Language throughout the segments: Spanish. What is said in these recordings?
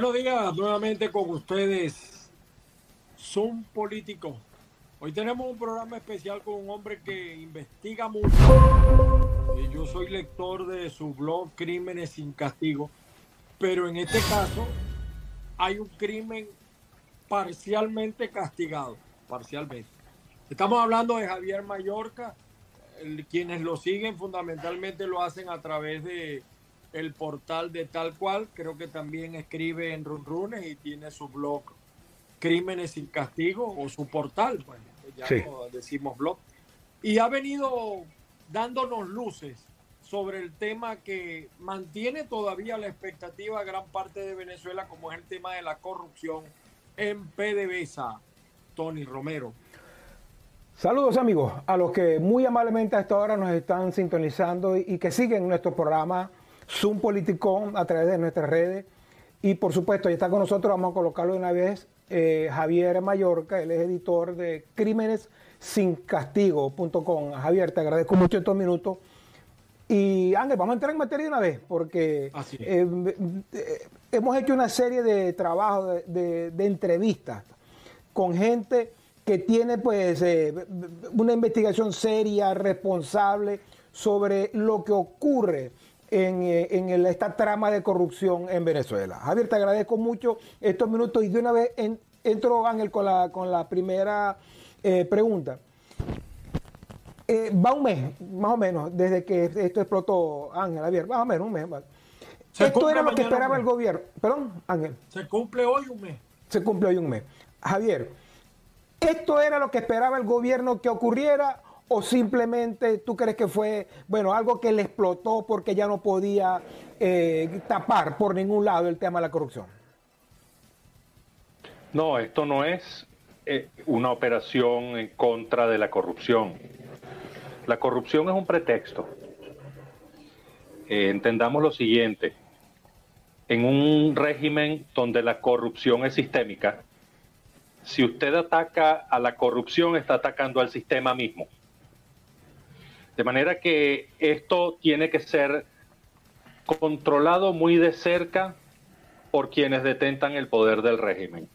Buenos días, nuevamente con ustedes, Zoom Político. Hoy tenemos un programa especial con un hombre que investiga mucho. Eh, yo soy lector de su blog Crímenes sin Castigo, pero en este caso hay un crimen parcialmente castigado, parcialmente. Estamos hablando de Javier Mallorca, quienes lo siguen fundamentalmente lo hacen a través de el portal de tal cual, creo que también escribe en Runrunes y tiene su blog Crímenes sin Castigo o su portal, bueno, ya decimos blog. Y ha venido dándonos luces sobre el tema que mantiene todavía la expectativa gran parte de Venezuela, como es el tema de la corrupción en PDVSA. Tony Romero. Saludos amigos, a los que muy amablemente a esta hora nos están sintonizando y que siguen nuestro programa Zoom Politicón a través de nuestras redes. Y por supuesto, ya está con nosotros, vamos a colocarlo de una vez, eh, Javier Mallorca, él es editor de Crímenes sin Castigo.com. Javier, te agradezco mucho estos minutos. Y Ángel, vamos a entrar en materia de una vez, porque eh, eh, hemos hecho una serie de trabajos, de, de, entrevistas con gente que tiene pues una investigación seria, responsable sobre lo que ocurre en, eh, en esta trama de corrupción en Venezuela. Javier, te agradezco mucho estos minutos y de una vez entro, Ángel, con la, con la primera eh, pregunta. Eh, va un mes, más o menos, desde que esto explotó, Ángel, Javier, más o menos un mes. Esto era lo que esperaba el gobierno. Perdón, Ángel. Se cumple hoy un mes. Se cumple hoy un mes. Javier, ¿esto era lo que esperaba el gobierno que ocurriera o simplemente tú crees que fue, bueno, algo que le explotó porque ya no podía eh, tapar por ningún lado el tema de la corrupción? No, esto no es eh, una operación en contra de la corrupción. La corrupción es un pretexto. Eh, entendamos lo siguiente. En un régimen donde la corrupción es sistémica, si usted ataca a la corrupción, está atacando al sistema mismo. De manera que esto tiene que ser controlado muy de cerca por quienes detentan el poder del régimen.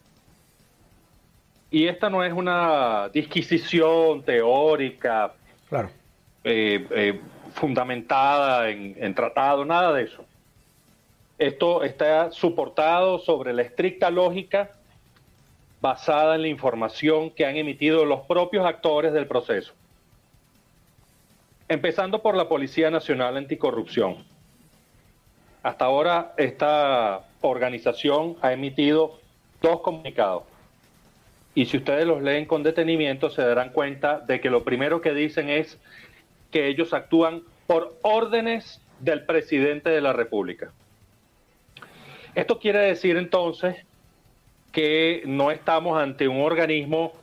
Y esta no es una disquisición teórica claro. Eh, eh, fundamentada en, en tratado, nada de eso. Esto está soportado sobre la estricta lógica basada en la información que han emitido los propios actores del proceso. Empezando por la Policía Nacional Anticorrupción. Hasta ahora esta organización ha emitido dos comunicados. Y si ustedes los leen con detenimiento se darán cuenta de que lo primero que dicen es que ellos actúan por órdenes del presidente de la República. Esto quiere decir entonces que no estamos ante un organismo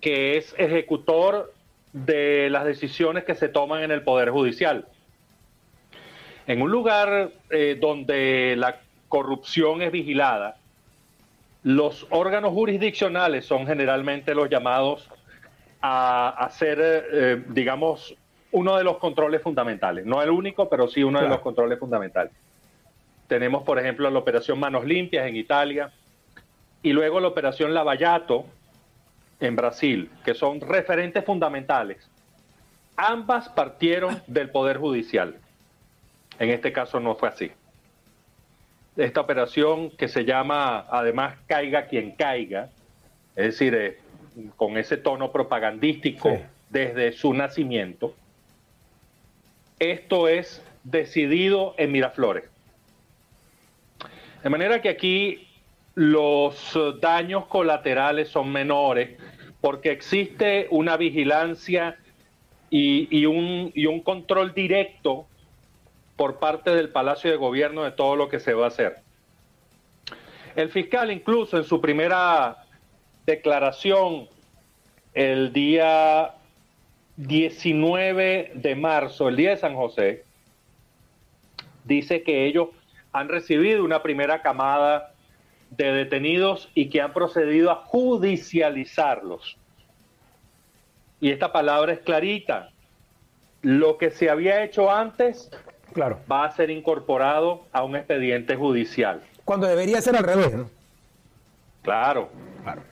que es ejecutor de las decisiones que se toman en el Poder Judicial. En un lugar eh, donde la corrupción es vigilada, los órganos jurisdiccionales son generalmente los llamados a hacer, eh, digamos, uno de los controles fundamentales. No el único, pero sí uno de los controles fundamentales. Tenemos, por ejemplo, la operación Manos Limpias en Italia y luego la operación Lavallato en Brasil, que son referentes fundamentales, ambas partieron del Poder Judicial. En este caso no fue así. Esta operación que se llama, además, Caiga quien caiga, es decir, eh, con ese tono propagandístico desde su nacimiento, esto es decidido en Miraflores. De manera que aquí los daños colaterales son menores porque existe una vigilancia y, un, y un control directo por parte del Palacio de Gobierno de todo lo que se va a hacer. El fiscal incluso en su primera declaración el día 19 de marzo, el día de San José, dice que ellos han recibido una primera camada de detenidos y que han procedido a judicializarlos. Y esta palabra es clarita. Lo que se había hecho antes claro. va a ser incorporado a un expediente judicial. cuando debería ser al revés. Claro. claro.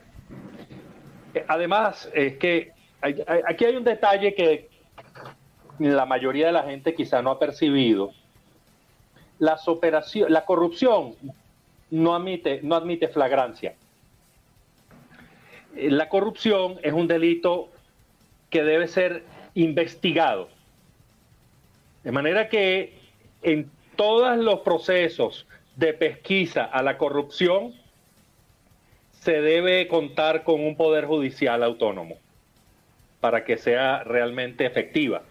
Eh, además, es que aquí hay un detalle que la mayoría de la gente quizá no ha percibido. Las operaciones, la corrupción no admite, no admite flagrancia. Eh, la corrupción es un delito que debe ser investigado. De manera que en todos los procesos de pesquisa a la corrupción se debe contar con un poder judicial autónomo para que sea realmente efectiva.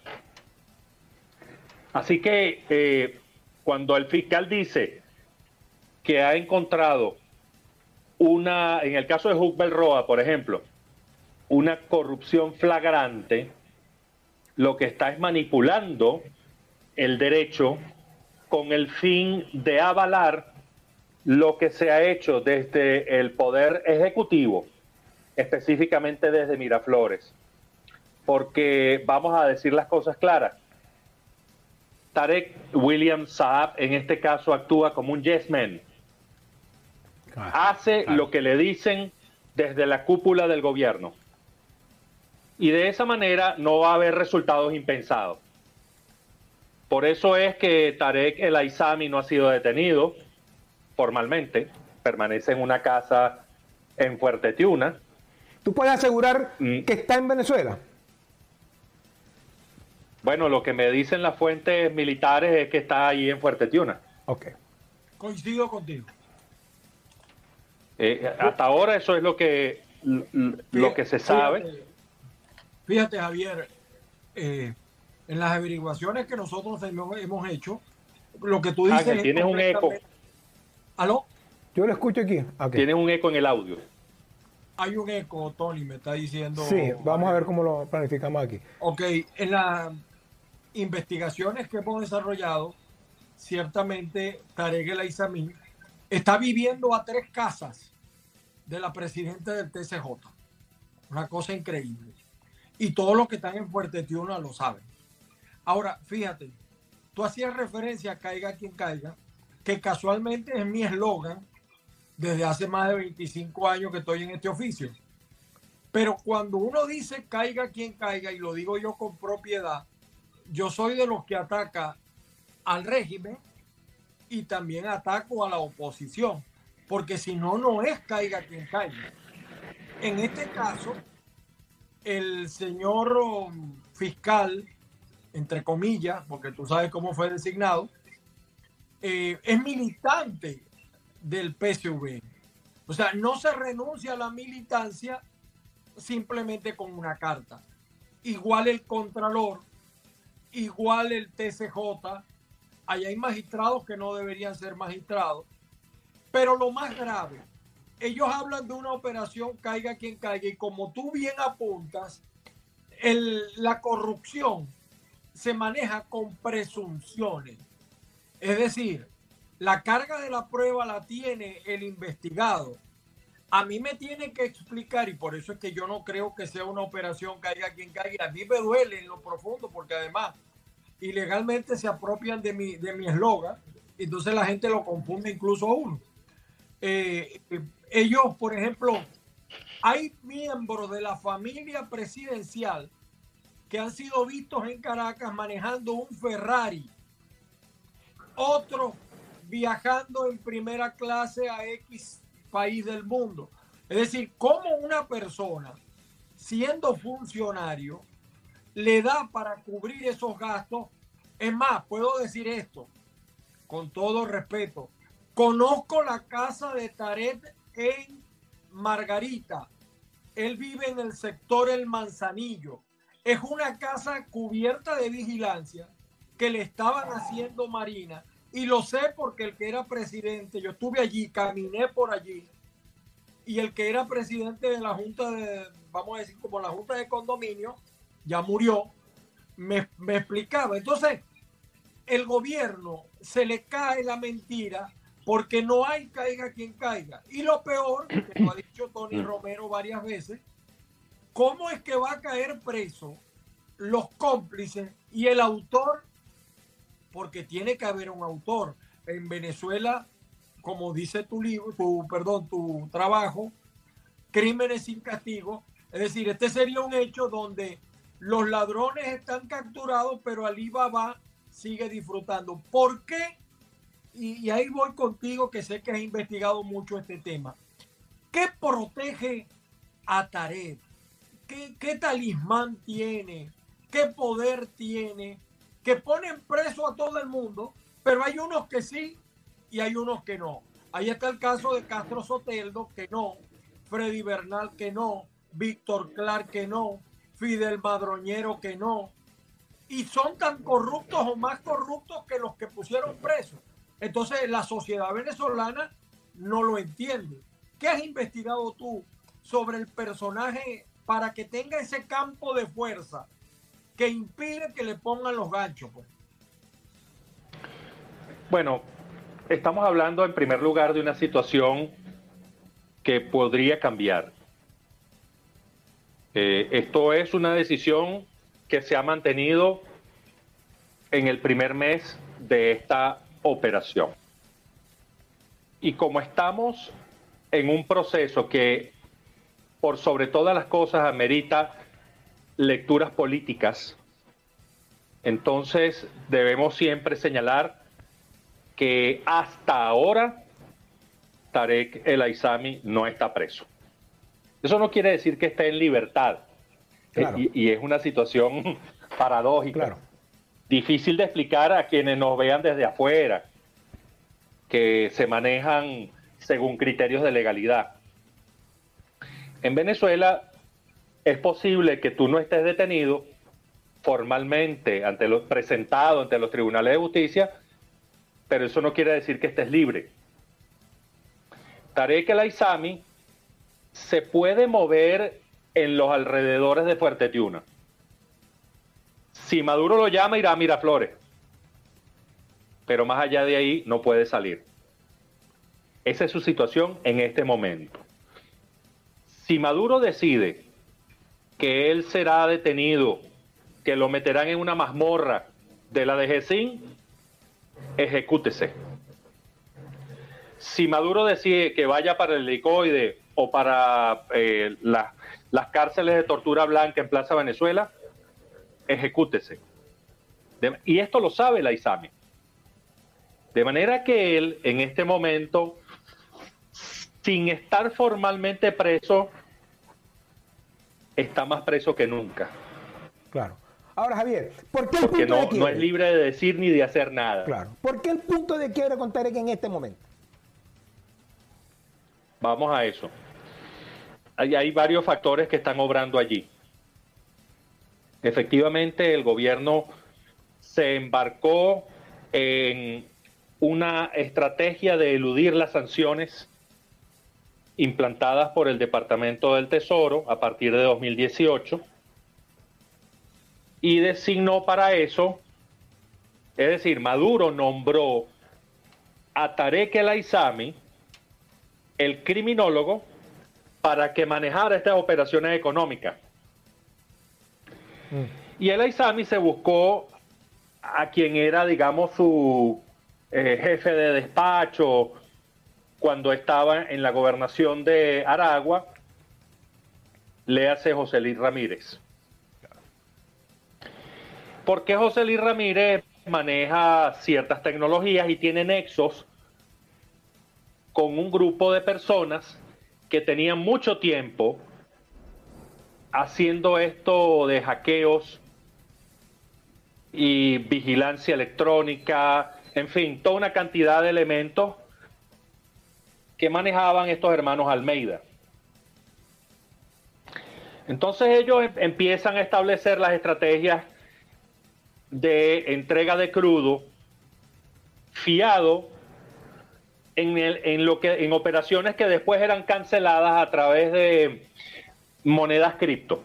Así que eh, cuando el fiscal dice que ha encontrado una, en el caso de Huckbel Roa, por ejemplo, una corrupción flagrante, lo que está es manipulando el derecho con el fin de avalar lo que se ha hecho desde el Poder Ejecutivo, específicamente desde Miraflores. Porque vamos a decir las cosas claras. Tarek William Saab en este caso actúa como un yes man. Hace lo que le dicen desde la cúpula del gobierno. Y de esa manera no va a haber resultados impensados. Por eso es que Tarek El Aizami no ha sido detenido formalmente, permanece en una casa en Fuerte Tiuna. ¿Tú puedes asegurar mm. que está en Venezuela? Bueno, lo que me dicen las fuentes militares es que está ahí en Fuerte Tiuna. Ok. Coincido contigo. Eh, hasta ahora eso es lo que, lo que se sabe. Fíjate, Javier, eh, en las averiguaciones que nosotros hemos, hecho, lo que tú dices... tienes un eco. ¿Aló? Yo lo escucho aquí. Tienes un eco en el audio. Hay un eco, Tony, me está diciendo. Sí, vamos a ver cómo lo planificamos aquí. Ok, en las investigaciones que hemos desarrollado, ciertamente Tarek El Aizamí está viviendo a tres casas de la presidenta del TCJ. Una cosa increíble. Y todos los que están en Fuerte Tiuna lo saben. Ahora, fíjate, tú hacías referencia a Caiga quien caiga que casualmente es mi eslogan desde hace más de 25 años que estoy en este oficio. Pero cuando uno dice caiga quien caiga, y lo digo yo con propiedad, yo soy de los que ataca al régimen y también ataco a la oposición, porque si no, no es caiga quien caiga. En este caso, el señor um, fiscal, entre comillas, porque tú sabes cómo fue designado, eh, es militante del PSV. O sea, no se renuncia a la militancia simplemente con una carta. Igual el Contralor, igual el TCJ, allá hay magistrados que no deberían ser magistrados. Pero lo más grave, ellos hablan de una operación caiga quien caiga y como tú bien apuntas, la corrupción se maneja con presunciones. Es decir, la carga de la prueba la tiene el investigado. A mí me tiene que explicar, y por eso es que yo no creo que sea una operación caiga quien caiga. A mí me duele en lo profundo, porque además ilegalmente se apropian de mi de mi eslogan, entonces la gente lo confunde incluso a uno. Eh, ellos, por ejemplo, hay miembros de la familia presidencial que han sido vistos en Caracas manejando un Ferrari otro viajando en primera clase a X país del mundo. Es decir, cómo una persona, siendo funcionario, le da para cubrir esos gastos. Es más, puedo decir esto, con todo respeto. Conozco la casa de Taret en Margarita. Él vive en el sector El Manzanillo. Es una casa cubierta de vigilancia que le estaban haciendo Marina. Y lo sé porque el que era presidente, yo estuve allí, caminé por allí, y el que era presidente de la Junta de, vamos a decir, como la Junta de Condominio, ya murió, me, me explicaba. Entonces, el gobierno se le cae la mentira porque no hay caiga quien caiga. Y lo peor, que lo ha dicho Tony Romero varias veces, ¿cómo es que va a caer preso los cómplices y el autor porque tiene que haber un autor. En Venezuela como dice tu libro, tu, perdón, tu trabajo, crímenes sin castigo. Es decir, este sería un hecho donde los ladrones están capturados, pero Alibaba sigue disfrutando. ¿Por qué? Y, ahí voy contigo, que sé que has investigado mucho este tema. ¿Qué protege a Tarek? ¿Qué, ¿Qué talismán tiene? ¿Qué poder tiene? Que ponen preso a todo el mundo, pero hay unos que sí y hay unos que no. Ahí está el caso de Castro Soteldo, que no, Freddy Bernal, que no, Víctor Clark, que no, Fidel Madroñero, que no. Y son tan corruptos o más corruptos que los que pusieron presos. Entonces la sociedad venezolana no lo entiende. ¿Qué has investigado tú sobre el personaje para que tenga ese campo de fuerza que impide que le pongan los ganchos? Pues? Bueno, estamos hablando en primer lugar de una situación que podría cambiar. Eh, esto es una decisión que se ha mantenido en el primer mes de esta operación. Y como estamos en un proceso que por sobre todas las cosas amerita lecturas políticas, entonces debemos siempre señalar que hasta ahora Tarek El Aizami no está preso. Eso no quiere decir que esté en libertad. Y, es una situación paradójica. Difícil de explicar a quienes nos vean desde afuera, que se manejan según criterios de legalidad. En Venezuela es posible que tú no estés detenido formalmente ante los presentado ante los tribunales de justicia, pero eso no quiere decir que estés libre. Tarek El Aizami se puede mover en los alrededores de Fuerte Tiuna. Si Maduro lo llama, irá a Miraflores. Pero más allá de ahí no puede salir. Esa es su situación en este momento. Si Maduro decide que él será detenido, que lo meterán en una mazmorra de la DGCIN, ejecútese. Si Maduro decide que vaya para el helicoide o para eh, las cárceles de tortura blanca en Plaza Venezuela, ejecútese. y esto lo sabe la ISAMI. De manera que él, en este momento, sin estar formalmente preso, está más preso que nunca. Claro. Ahora, Javier, ¿por qué el Porque punto no, no es libre de decir ni de hacer nada. Claro. ¿Por qué el punto de quiebre con Tarek en este momento? Vamos a eso hay, varios factores que están obrando allí. Efectivamente, el gobierno se embarcó en una estrategia de eludir las sanciones implantadas por el Departamento del Tesoro a partir de 2018 y designó para eso, es decir, Maduro nombró a Tarek El Aizami, el criminólogo, para que manejara estas operaciones económicas. Y el Aizami se buscó a quien era, digamos, su eh, jefe de despacho cuando estaba en la gobernación de Aragua, le hace José Luis Ramírez. Porque José Luis Ramírez maneja ciertas tecnologías y tiene nexos con un grupo de personas que tenían mucho tiempo haciendo esto de hackeos y vigilancia electrónica, en fin, toda una cantidad de elementos que manejaban estos hermanos Almeida. Entonces ellos em-, empiezan a establecer las estrategias de entrega de crudo fiado en, en, lo que, en operaciones que después eran canceladas a través de monedas cripto.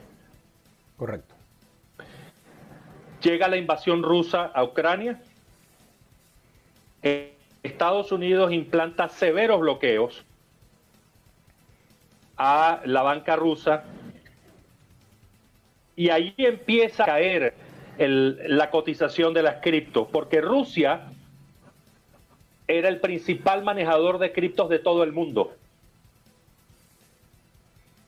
Correcto. Llega la invasión rusa a Ucrania. Estados Unidos implanta severos bloqueos a la banca rusa y ahí empieza a caer la cotización de las cripto, porque Rusia era el principal manejador de criptos de todo el mundo.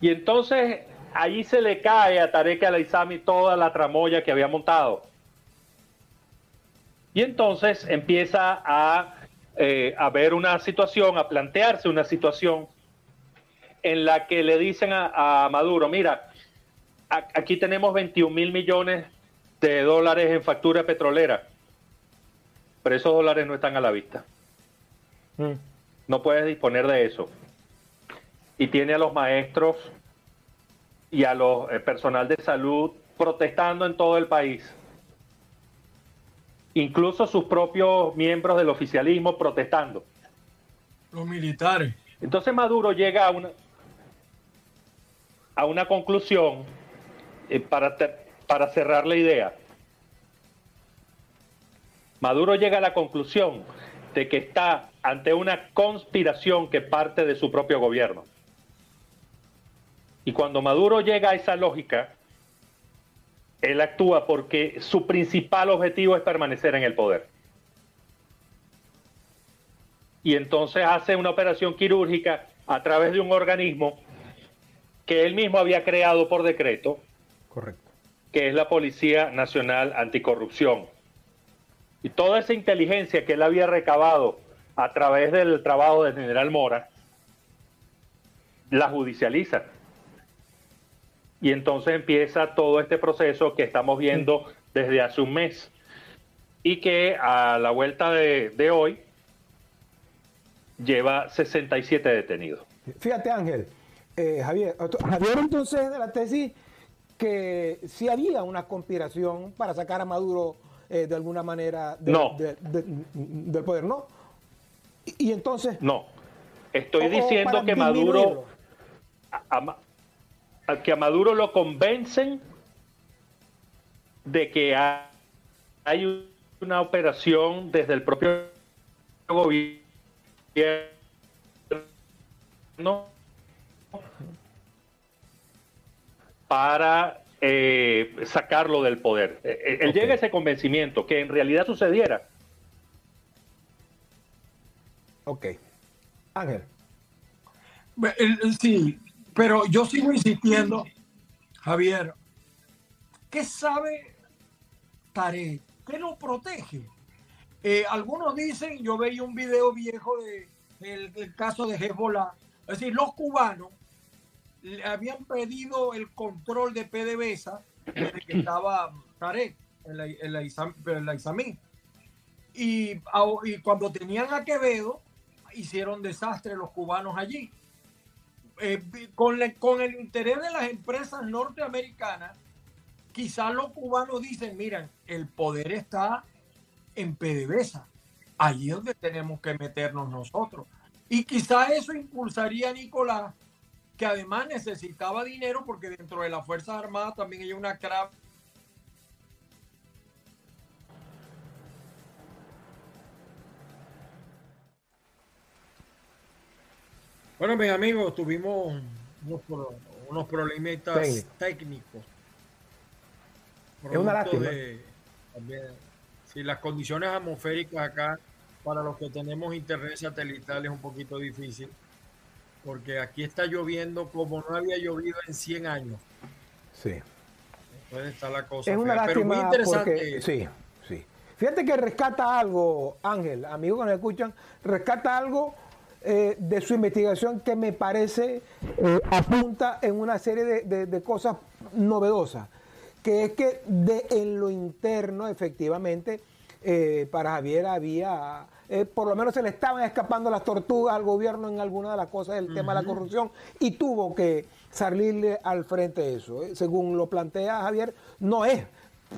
Y entonces ahí se le cae a Tarek al toda la tramoya que había montado. Y entonces empieza a eh, a ver una situación, a plantearse una situación en la que le dicen a, Maduro, mira, aquí tenemos 21 mil millones de dólares en factura petrolera, pero esos dólares no están a la vista. Mm. No puedes disponer de eso. Y tiene a los maestros y a los eh, personal de salud protestando en todo el país incluso sus propios miembros del oficialismo protestando. Los militares. Entonces Maduro llega a una, a una conclusión eh, para, para cerrar la idea. Maduro llega a la conclusión de que está ante una conspiración que parte de su propio gobierno. Y cuando Maduro llega a esa lógica, él actúa porque su principal objetivo es permanecer en el poder. Y entonces hace una operación quirúrgica a través de un organismo que él mismo había creado por decreto, Correcto. que es la Policía Nacional Anticorrupción. Y toda esa inteligencia que él había recabado a través del trabajo del general Mora, la judicializa y entonces empieza todo este proceso que estamos viendo desde hace un mes. Y que a la vuelta de, hoy lleva 67 detenidos. Fíjate Ángel, eh, Javier, Javier entonces de la tesis que si había una conspiración para sacar a Maduro eh, de alguna manera del poder, ¿no? Y, entonces... No, estoy diciendo que Maduro que a Maduro lo convencen de que hay una operación desde el propio gobierno para eh, sacarlo del poder. Eh, eh, él llega a ese convencimiento que en realidad sucediera. Ok. Ángel. Sí, pero yo sigo insistiendo, Javier, ¿qué sabe Tarek? ¿Qué lo protege? Eh, algunos dicen, yo veía un video viejo de, del, caso de Hezbollah, es decir, los cubanos le habían pedido el control de PDVSA desde que estaba Tarek en la, en la, Y, y cuando tenían a Quevedo, hicieron desastre los cubanos allí. Eh, con, el interés de las empresas norteamericanas, quizás los cubanos dicen, miren, el poder está en PDVSA, allí es donde tenemos que meternos nosotros. Y quizás eso impulsaría a Nicolás, que además necesitaba dinero porque dentro de las Fuerzas Armadas también hay una CRAP Bueno, mis amigos, tuvimos unos, unos problemitas técnicos. Es una lástima. si las condiciones atmosféricas acá, para los que tenemos internet satelital, es un poquito difícil, porque aquí está lloviendo como no había llovido en 100 años. Sí. Entonces está la cosa. Es una lástima muy interesante. sí, sí. Fíjate que rescata algo, Ángel, amigos que nos escuchan, rescata algo eh, de su investigación que me parece eh, apunta en una serie de, cosas novedosas, que es que de, en lo interno, efectivamente, eh, para Javier había, por lo menos se le estaban escapando las tortugas al gobierno en alguna de las cosas del tema de la corrupción y tuvo que salirle al frente de eso. Según lo plantea Javier, no es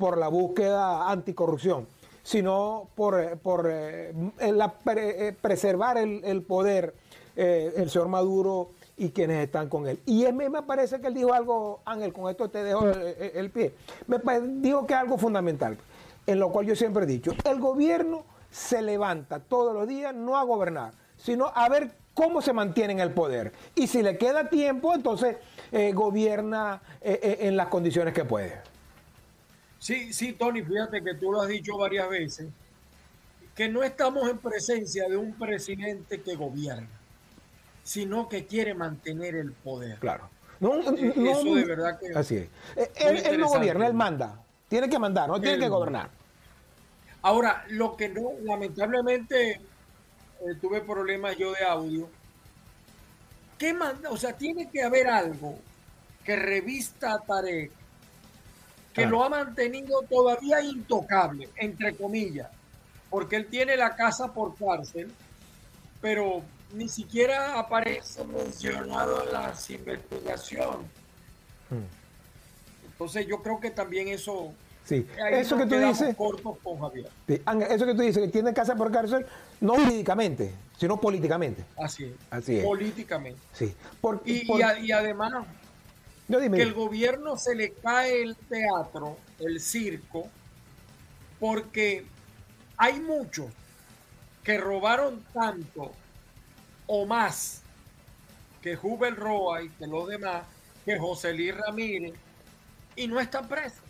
por la búsqueda anticorrupción sino por, eh, por eh, eh, preservar el, poder el señor Maduro y quienes están con él. Y mí me parece que él dijo algo, Ángel, con esto te dejo el, pie, me dijo que algo fundamental, en lo cual yo siempre he dicho, el gobierno se levanta todos los días no a gobernar, sino a ver cómo se mantiene en el poder. Y si le queda tiempo, entonces gobierna en las condiciones que puede. Sí, sí, Tony, fíjate que tú lo has dicho varias veces, que no estamos en presencia de un presidente que gobierna, sino que quiere mantener el poder. Claro. Eh, eso de verdad que. Así es. Eh, él, no gobierna, él manda. Tiene que mandar, no tiene que gobernar. Ahora, lo que no, lamentablemente, eh, tuve problemas yo de audio. ¿Qué manda? O sea, tiene que haber algo que revista a Tarek que lo ha mantenido todavía intocable, entre comillas, porque él tiene la casa por cárcel, pero ni siquiera aparece mencionado en las investigaciones. Hmm. Entonces yo creo que también eso... Sí, eso que tú dices... eso que tú dices, que tiene casa por cárcel, no jurídicamente, sino políticamente. Así es. Así es. Políticamente. Sí. y, y, además, que el gobierno se le cae el teatro, el circo, porque hay muchos que robaron tanto o más que Jubel Roa y que los demás, que José Luis Ramírez, y no están presos.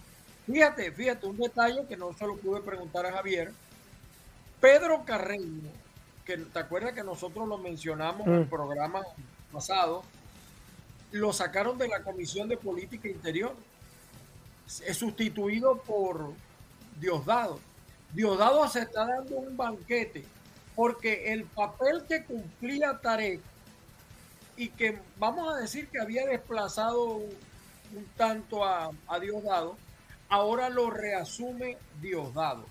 Fíjate, fíjate, un detalle que no se lo pude preguntar a Javier. Pedro Carreño, que te acuerdas que nosotros lo mencionamos en el mm. programa pasado, lo sacaron de la Comisión de Política Interior. Es sustituido por Diosdado. Diosdado se está dando un banquete porque el papel que cumplía Tarek y que vamos a decir que había desplazado un, tanto a, a, Diosdado, ahora lo reasume Diosdado.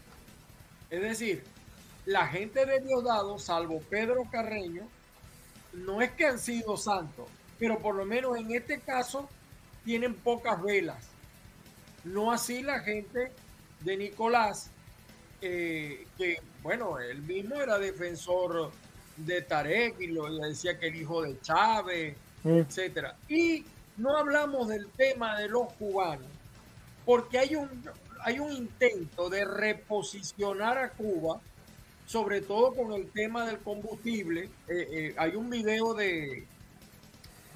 Es decir, la gente de Diosdado, salvo Pedro Carreño, no es que han sido santos, pero por lo menos en este caso tienen pocas velas. No así la gente de Nicolás, eh, que bueno, él mismo era defensor de Tarek y lo decía que el hijo de Chávez, mm. etcétera. Y no hablamos del tema de los cubanos, porque hay un, hay un intento de reposicionar a Cuba, sobre todo con el tema del combustible. Eh, eh, hay un video de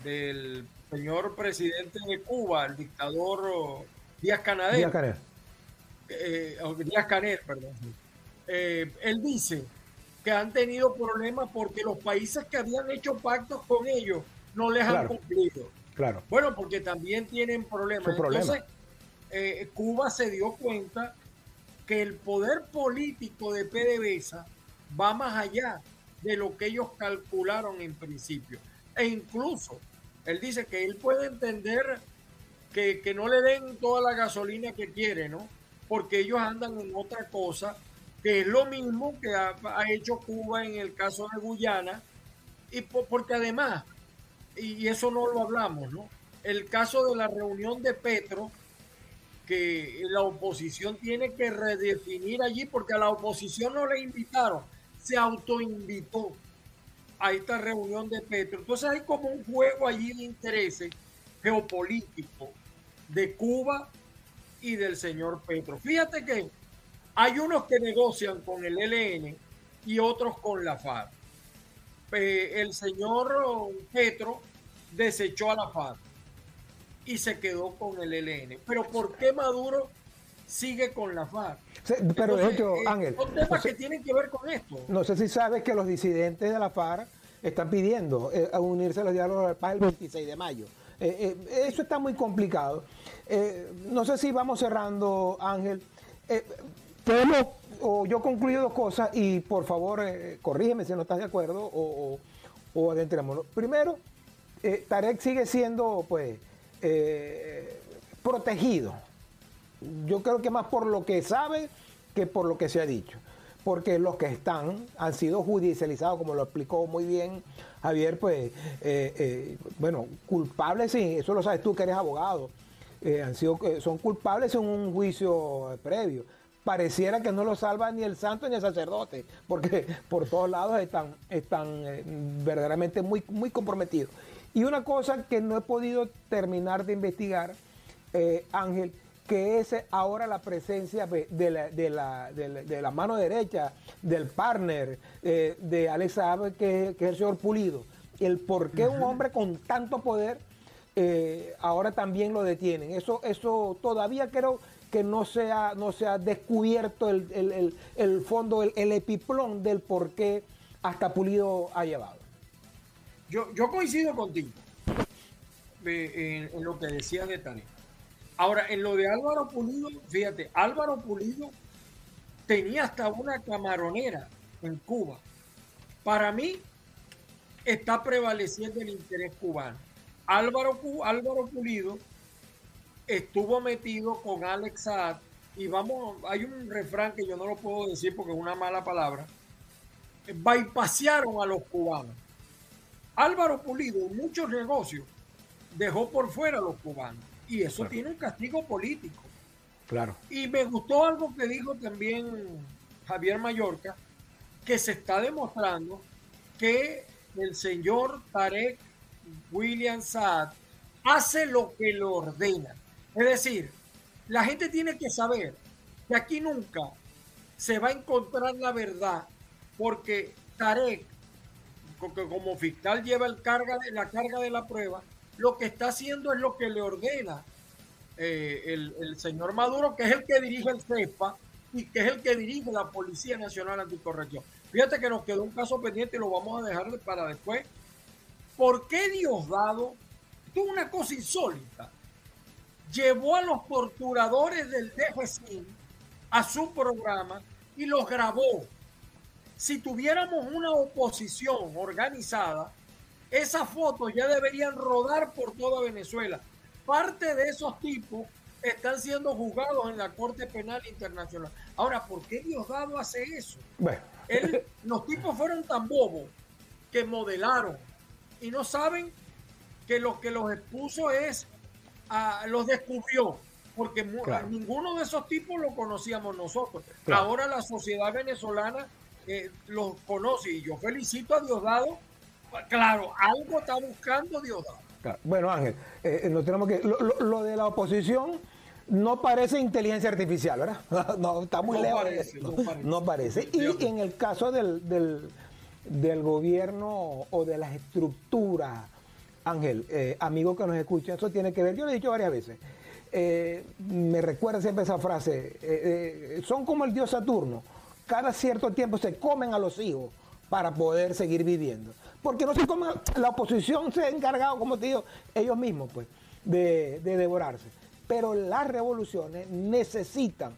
del señor presidente de Cuba, el dictador Díaz Canel. Díaz Canel. Díaz Canel, perdón. Eh, él dice que han tenido problemas porque los países que habían hecho pactos con ellos no les han cumplido. Claro. Bueno, porque también tienen problemas. Entonces, eh, Cuba se dio cuenta que el poder político de PDVSA va más allá de lo que ellos calcularon en principio. E incluso, él dice que él puede entender que, que no le den toda la gasolina que quiere, ¿no? Porque ellos andan en otra cosa que es lo mismo que ha, hecho Cuba en el caso de Guyana, y porque además, y eso no lo hablamos, ¿no? El caso de la reunión de Petro, que la oposición tiene que redefinir allí, porque a la oposición no le invitaron, se autoinvitó a esta reunión de Petro. Entonces hay como un juego allí de intereses geopolíticos de Cuba y del señor Petro. Fíjate que hay unos que negocian con el ELN y otros con la FARC. el señor Petro desechó a la FARC y se quedó con el ELN. Pero ¿por qué Maduro sigue con la FARC? pero de hecho, eh, Ángel. Son temas que tienen que ver con esto. No sé si sabes que los disidentes de la FARC están pidiendo eh, unirse a los diálogos de paz el 26 de mayo. Eh, eso está muy complicado. no sé si vamos cerrando, Ángel podemos, o yo concluyo dos cosas y por favor eh, corrígeme si no estás de acuerdo o, o, adentrémonos. Primero, eh, Tarek sigue siendo pues eh, protegido. Yo creo que más por lo que sabe que por lo que se ha dicho. Porque los que están han sido judicializados, como lo explicó muy bien Javier, pues, bueno, culpables, sí, eso lo sabes tú que eres abogado, han sido, son culpables en un juicio previo pareciera que no lo salva ni el santo ni el sacerdote, porque por todos lados están, están eh, verdaderamente muy, muy comprometidos. Y una cosa que no he podido terminar de investigar, eh, Ángel, que es ahora la presencia de la, de la, de la, mano derecha del partner eh, de Alex Saab, que, que, es el señor Pulido. El por qué un hombre con tanto poder eh, ahora también lo detienen. Eso, eso todavía creo que no se ha, no se ha descubierto el, fondo, el, epiplón del por qué hasta Pulido ha llevado. Yo, yo coincido contigo en, lo que decía de Tani. Ahora, en lo de Álvaro Pulido, fíjate, Álvaro Pulido tenía hasta una camaronera en Cuba. Para mí, está prevaleciendo el interés cubano. Álvaro, Álvaro Pulido estuvo metido con Alex Saad y vamos, hay un refrán que yo no lo puedo decir porque es una mala palabra. Bypasearon a los cubanos. Álvaro Pulido muchos negocios dejó por fuera a los cubanos y eso tiene un castigo político. Claro. Y me gustó algo que dijo también Javier Mallorca, que se está demostrando que el señor Tarek William Saad hace lo que lo ordena. Es decir, la gente tiene que saber que aquí nunca se va a encontrar la verdad porque Tarek, como fiscal lleva el carga de, la carga de la prueba, lo que está haciendo es lo que le ordena eh, el, señor Maduro, que es el que dirige el CEPA y que es el que dirige la Policía Nacional Anticorrección. Fíjate que nos quedó un caso pendiente y lo vamos a dejar para después. ¿Por qué Diosdado, esto es una cosa insólita, llevó a los torturadores del DGCIN a su programa y los grabó? Si tuviéramos una oposición organizada, esas fotos ya deberían rodar por toda Venezuela. Parte de esos tipos están siendo juzgados en la Corte Penal Internacional. Ahora, ¿por qué Diosdado hace eso? Bueno. los tipos fueron tan bobos que modelaron y no saben que lo que los expuso es, a, los descubrió, porque ninguno de esos tipos lo conocíamos nosotros. Ahora la sociedad venezolana eh, los conoce y yo felicito a Diosdado. Claro, algo está buscando Diosdado. Bueno, Ángel, eh, eh, tenemos que, lo, de la oposición no parece inteligencia artificial, ¿verdad? No, está muy lejos. no, parece. Y en el caso del, del, gobierno o de las estructuras, Ángel, eh, amigo que nos escucha, eso tiene que ver, yo lo he dicho varias veces, me recuerda siempre esa frase, son como el dios Saturno, cada cierto tiempo se comen a los hijos para poder seguir viviendo porque no se come, la oposición se ha encargado, como te digo, ellos mismos, pues, de, devorarse. Pero las revoluciones necesitan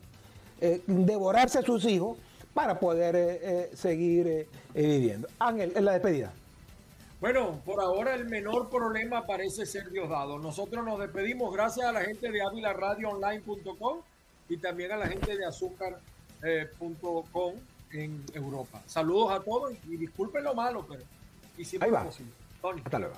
eh, devorarse a sus hijos para poder eh, eh, seguir viviendo. Ángel, en la despedida. Bueno, por ahora el menor problema parece ser Diosdado. Nosotros nos despedimos gracias a la gente de avilaradioonline.com y también a la gente de azúcar.com en Europa. Saludos a todos y disculpen lo malo, pero Ahí va. Hasta luego.